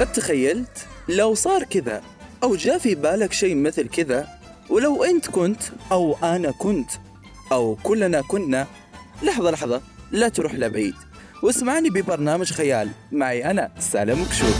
قد تخيلت لو صار كذا أو جاء في بالك شيء مثل كذا ولو أنت كنت أو أنا كنت أو كلنا كنا لحظة لحظة لا تروح لبعيد. واسمعني ببرنامج خيال. معي أنا سالم كشوف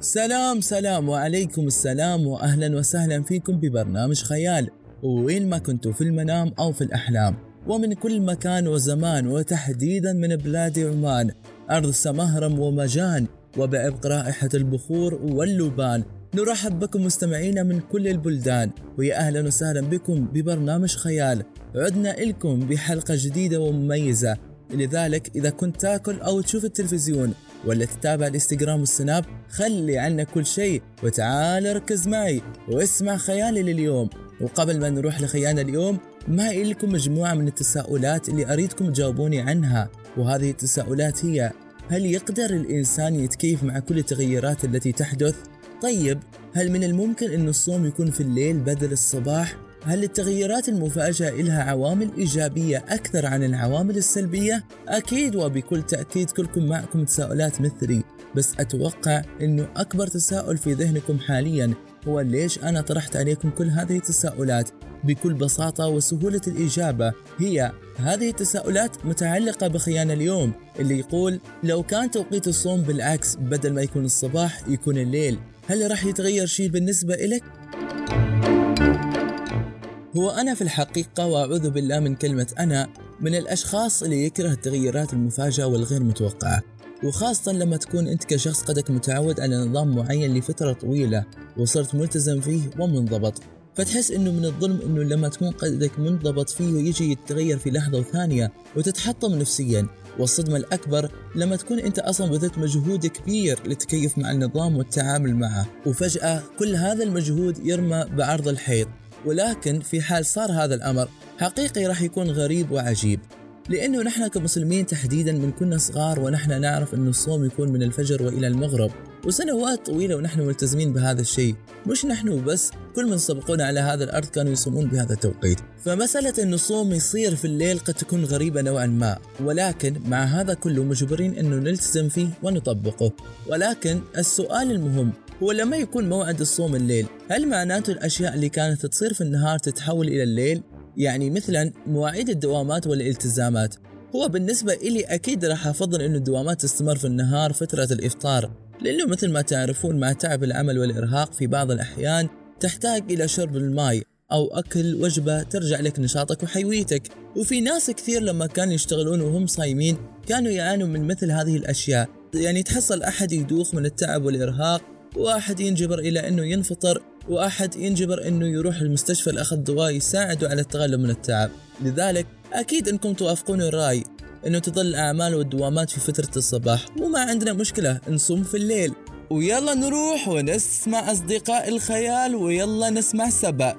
سلام سلام وعليكم السلام واهلا وسهلا فيكم ببرنامج خيال. وين ما كنتوا في المنام أو في الأحلام. ومن كل مكان وزمان وتحديدا من بلاد عمان أرض سمهرم ومجان وبعبق رائحة البخور واللبان. نرحب بكم مستمعينا من كل البلدان ويا أهلا وسهلا بكم ببرنامج خيال. عدنا لكم بحلقة جديدة ومميزة. لذلك إذا كنت تاكل أو تشوف التلفزيون ولا تتابع الإنستغرام والسناب خلي عنك كل شيء وتعال ركز معي واسمع خيالي لليوم. وقبل ما نروح لخيالنا اليوم ما لكم مجموعة من التساؤلات اللي أريدكم تجاوبوني عنها وهذه التساؤلات هي هل يقدر الإنسان يتكيف مع كل التغيرات التي تحدث؟ طيب هل من الممكن أن الصوم يكون في الليل بدل الصباح؟ هل التغيرات المفاجئة لها عوامل إيجابية أكثر عن العوامل السلبية؟ أكيد وبكل تأكيد كلكم معكم تساؤلات مثلي بس أتوقع أنه أكبر تساؤل في ذهنكم حاليا هو ليش أنا طرحت عليكم كل هذه التساؤلات بكل بساطة وسهولة الإجابة هي هذه التساؤلات متعلقة بخيان اليوم اللي يقول لو كان توقيت الصوم بالعكس بدل ما يكون الصباح يكون الليل هل راح يتغير شيء بالنسبة إلك؟ هو أنا في الحقيقة وأعوذ بالله من كلمة أنا من الأشخاص اللي يكره التغيرات المفاجئة والغير متوقعة وخاصة لما تكون أنت كشخص قدك متعود على نظام معين لفترة طويلة وصرت ملتزم فيه ومنضبط. فتحس إنه من الظلم إنه لما تكون قدك منضبط فيه ويجي يتغير في لحظة وثانية وتتحطم نفسيا. والصدمة الأكبر لما تكون أنت أصلا بذلت مجهود كبير للتكيف مع النظام والتعامل معه. وفجأة كل هذا المجهود يرمى بعرض الحيط. ولكن في حال صار هذا الأمر حقيقي راح يكون غريب وعجيب. لأنه نحن كمسلمين تحديدا من كنا صغار ونحن نعرف أن الصوم يكون من الفجر وإلى المغرب وسنوات طويلة ونحن ملتزمين بهذا الشيء. مش نحن بس كل من سبقونا على هذا الأرض كانوا يصومون بهذا التوقيت. فمسألة أن الصوم يصير في الليل قد تكون غريبة نوعا ما ولكن مع هذا كله مجبرين أنه نلتزم فيه ونطبقه. ولكن السؤال المهم هو لما يكون موعد الصوم الليل هل معناته الأشياء اللي كانت تصير في النهار تتحول إلى الليل؟ يعني مثلا مواعيد الدوامات والالتزامات. هو بالنسبة إلي أكيد راح أفضل إنه الدوامات تستمر في النهار فترة الإفطار لأنه مثل ما تعرفون مع تعب العمل والإرهاق في بعض الأحيان تحتاج إلى شرب الماء أو أكل وجبة ترجع لك نشاطك وحيويتك. وفي ناس كثير لما كانوا يشتغلون وهم صايمين كانوا يعانوا من مثل هذه الأشياء. يعني تحصل أحد يدوخ من التعب والإرهاق واحد ينجبر إلى أنه ينفطر وأحد ينجبر أنه يروح المستشفى لأخذ دواء يساعده على التغلب من التعب. لذلك أكيد أنكم توافقون الرأي أنه تظل الأعمال والدوامات في فترة الصباح. وما عندنا مشكلة نصوم في الليل. ويلا نروح ونسمع أصدقاء الخيال ويلا نسمع سبأ.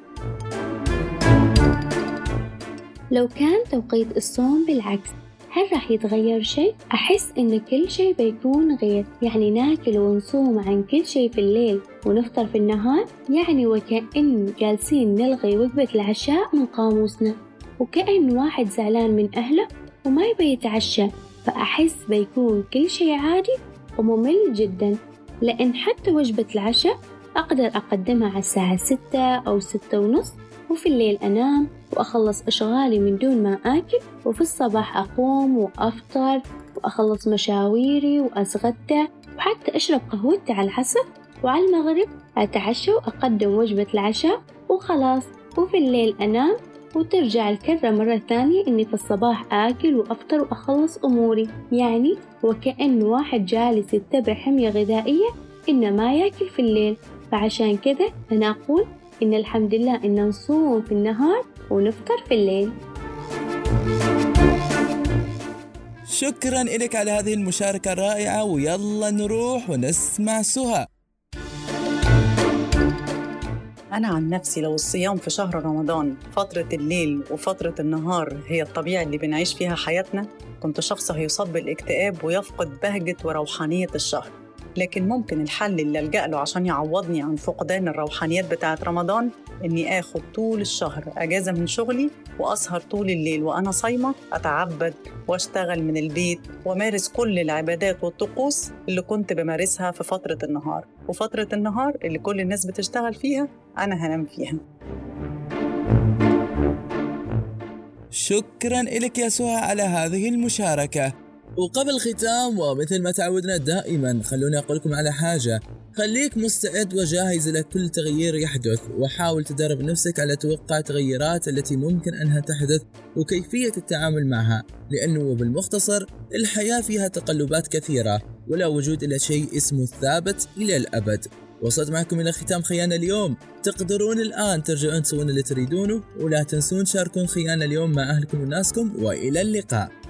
لو كان توقيت الصوم بالعكس. هل راح يتغير شيء؟ أحس إن كل شيء بيكون غير يعني ناكل ونصوم عن كل شيء في الليل ونفطر في النهار يعني وكأن جالسين نلغي وجبة العشاء من قاموسنا وكأن واحد زعلان من أهله وما يبي يتعشى فأحس بيكون كل شيء عادي وممل جدا لأن حتى وجبة العشاء أقدر أقدمها على الساعة ستة أو ستة ونص وفي الليل أنام وأخلص أشغالي من دون ما آكل وفي الصباح أقوم وأفطر وأخلص مشاويري وأتغدى وحتى أشرب قهوتي على العصر وعلى المغرب أتعشى وأقدم وجبة العشاء وخلاص. وفي الليل أنام وترجع الكرة مرة ثانية إني في الصباح آكل وأفطر وأخلص أموري. يعني وكأن واحد جالس يتبع حمية غذائية إنه ما ياكل في الليل. فعشان كذا أنا أقول إن الحمد لله إن نصوم في النهار ونفطر في الليل. شكرا لك على هذه المشاركة الرائعة ويلا نروح ونسمع سهى. أنا عن نفسي لو الصيام في شهر رمضان فترة الليل وفترة النهار هي الطبيعة اللي بنعيش فيها حياتنا كنت شخص هيصاب بالاكتئاب ويفقد بهجة وروحانية الشهر. لكن ممكن الحل اللي ألجأ له عشان يعوضني عن فقدان الروحانيات بتاعة رمضان إني آخد طول الشهر أجازة من شغلي وأسهر طول الليل وأنا صايمة أتعبد وأشتغل من البيت وأمارس كل العبادات والطقوس اللي كنت بمارسها في فترة النهار. وفترة النهار اللي كل الناس بتشتغل فيها أنا هنام فيها. شكرا لك يا سهى على هذه المشاركة. وقبل ختام ومثل ما تعودنا دائما خلوني أقول لكم على حاجة. خليك مستعد وجاهز لكل تغيير يحدث وحاول تدرب نفسك على توقع التغيرات التي ممكن أنها تحدث وكيفية التعامل معها. لأنه بالمختصر الحياة فيها تقلبات كثيرة ولا وجود إلا شيء اسمه الثابت إلى الأبد. وصلت معكم إلى ختام خيانة اليوم. تقدرون الآن ترجعون تسوون اللي تريدونه ولا تنسون تشاركون خيانة اليوم مع أهلكم وناسكم وإلى اللقاء.